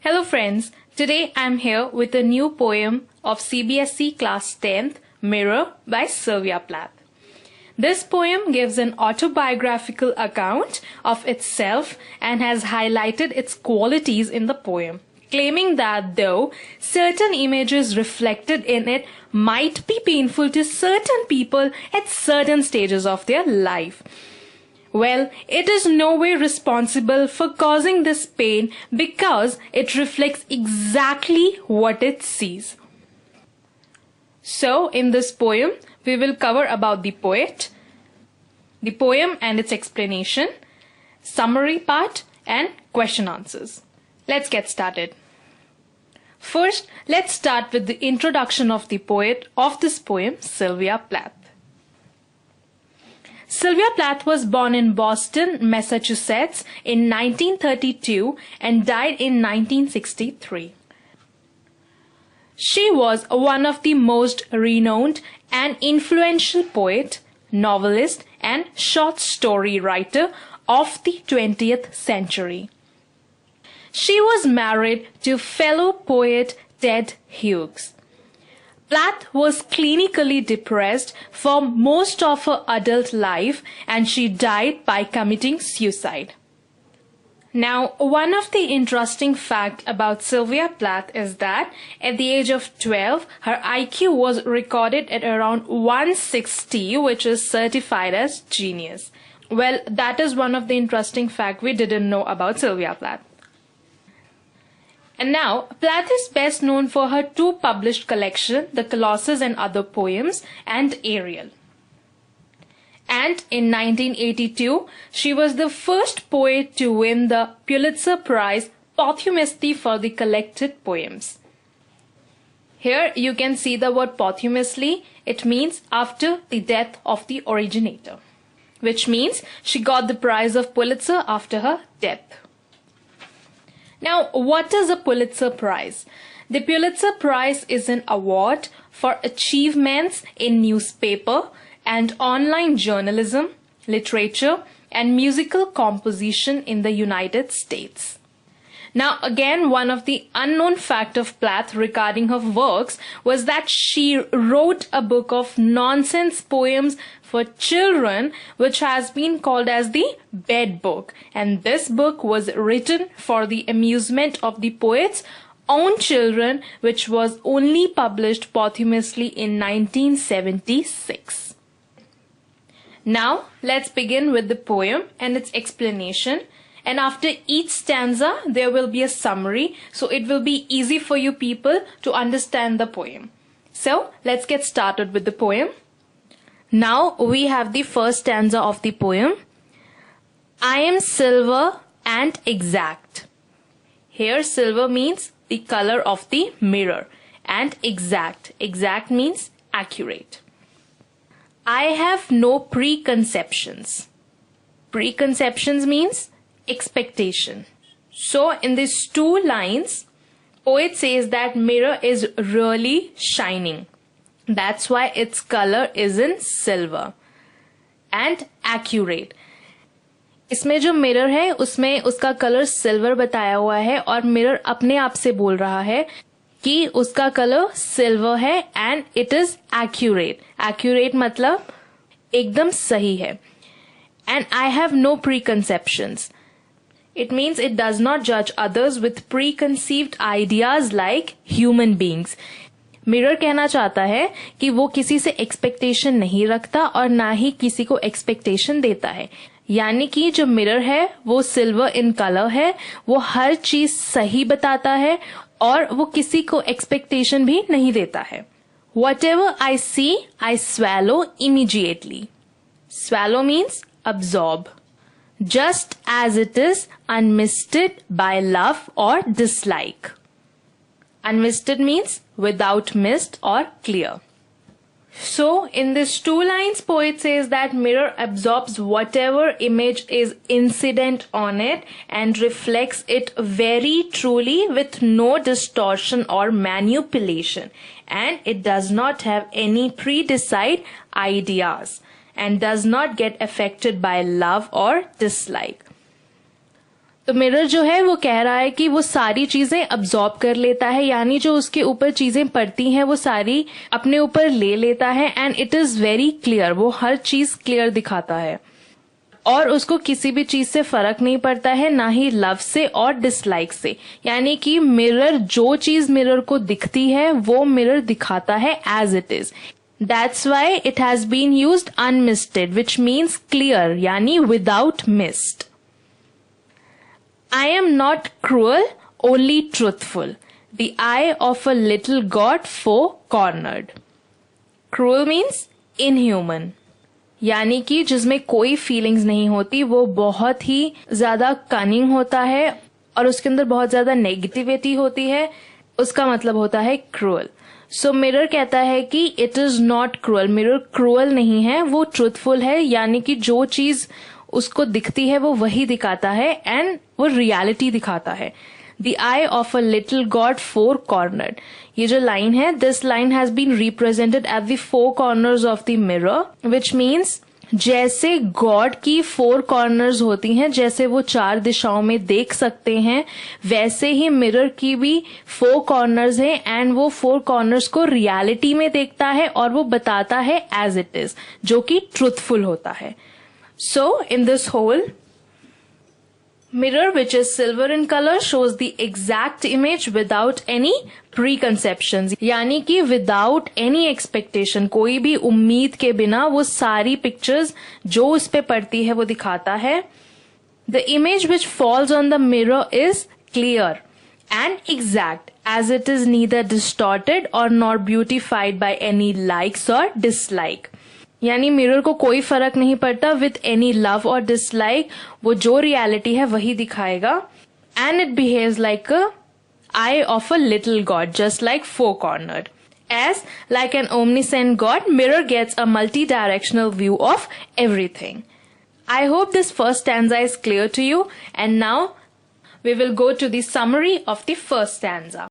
Hello friends, today I'm here with a new poem of CBSE class 10th, Mirror by Sylvia Plath. This poem gives an autobiographical account of itself and has highlighted its qualities in the poem, claiming that though certain images reflected in it might be painful to certain people at certain stages of their life, well, it is no way responsible for causing this pain because it reflects exactly what it sees. So, in this poem, we will cover about the poet, the poem and its explanation, summary part, and question answers. Let's get started. First, let's start with the introduction of the poet of this poem, Sylvia Plath. Sylvia Plath was born in Boston, Massachusetts in 1932 and died in 1963. She was one of the most renowned and influential poet, novelist and short story writer of the 20th century. She was married to fellow poet Ted Hughes. Plath was clinically depressed for most of her adult life and she died by committing suicide. Now, one of the interesting facts about Sylvia Plath is that at the age of 12, her IQ was recorded at around 160, which is certified as genius. Well, that is one of the interesting facts we didn't know about Sylvia Plath. And now, Plath is best known for her two published collections, The Colossus and Other Poems and Ariel. And in 1982, she was the first poet to win the Pulitzer Prize posthumously for the collected poems. Here you can see the word posthumously. It means after the death of the originator, which means she got the prize of Pulitzer after her death. Now, what is a Pulitzer Prize? The Pulitzer Prize is an award for achievements in newspaper and online journalism, literature, and musical composition in the United States. Now, again, one of the unknown fact of Plath regarding her works was that she wrote a book of nonsense poems for children, which has been called as the Bed Book. And this book was written for the amusement of the poet's own children, which was only published posthumously in 1976. Now, let's begin with the poem and its explanation and after each stanza there will be a summary so it will be easy for you people to understand the poem. So let's get started with the poem. Now we have the first stanza of the poem. I am silver and exact. Here silver means the color of the mirror and exact. Exact means accurate. I have no preconceptions. Preconceptions means expectation. So in these two lines, poet says that mirror is really shining. That's why its color is in silver and accurate. इसमें जो mirror है उसमें उसका colour silver बताया हुआ है और mirror अपने आप से बोल रहा है कि उसका कलर सिल्वर है and it is accurate accurate मतलब एकदम सही है and I have no preconceptions It means it does not judge others with preconceived ideas like human beings. Mirror कहना चाहता है कि वो किसी से एक्सपेक्टेशन नहीं रखता और ना ही किसी को एक्सपेक्टेशन देता है। यानी कि जो मिरर है, वो सिल्वर इन कलर है, वो हर चीज़ सही बताता है और वो किसी को एक्सपेक्टेशन भी नहीं देता है। Whatever I see I swallow immediately swallow means absorb just as it is unmisted by love or dislike. Unmisted means without mist or clear. So, in these two lines, poet says that mirror absorbs whatever image is incident on it and reflects it very truly with no distortion or manipulation. And it does not have any pre-decide ideas and does not get affected by love or dislike. तो mirror जो है, वो कह रहा है कि वो सारी चीज़ें अब्जॉर्ब कर लेता है, यानी जो उसके ऊपर चीज़ें पड़ती हैं, वो सारी अपने ऊपर ले लेता है and it is very clear वो हर चीज़ क्लियर दिखाता है। और उसको किसी भी चीज़ से फ़र्क नहीं पड़ता है, ना ही लव से और डिसलाइक से। यानी कि मिरर, जो चीज़ मिरर को दिखती है, वो मिरर दिखाता है as it is that's why it has been use unmisted which means clear यानी without missed I am not cruel, only truthful. The eye of a little god four cornered. Cruel means inhuman. यानी कि जिसमें कोई feelings नहीं होती वो बहुत ही ज़्यादा कनिंग होता है और उसके अंदर बहुत ज़्यादा नेगेटिविटी होती है उसका मतलब होता है क्रूअल सो मिरर कहता है कि it is not cruel mirror cruel नहीं है, वो ट्रूथफुल है, यानी कि जो चीज़ उसको दिखती है, वो वही दिखाता है एंड वो रियलिटी दिखाता है. The eye of a little god four corner ये जो लाइन है this line has been represented at the four corners of the mirror which means जैसे गॉड की फोर कॉर्नर्स होती हैं जैसे वो चार दिशाओं में देख सकते हैं वैसे ही मिरर की भी फोर कॉर्नर्स हैं एंड वो फोर कॉर्नर्स को रियलिटी में देखता है और वो बताता है एज इट इज़ जो कि ट्रूथफुल होता है। So in this hole, mirror which is silver in colour shows the the image without any preconception यानी कि विदाउट एनी एक्सपेक्टेशन कोई भी उम्मीद के बिना वो सारी पिक्चर्स जो उस पर पड़ती है वो दिखाता है। The image which falls on the mirror is clear and exact as it is neither distorted और not beautified by any likes और डिसलाइक यानी मिरर को कोई फ़र्क नहीं पड़ता विथ एनी लव और डिसलाइक वो जो रियलिटी है वही दिखाएगा। And it behave like eye of a little god just like four corner as like an omniscient god mirror gets a multi directional view of everything I hope this first stanza is clear to you and now we will go to the summary of the first stanza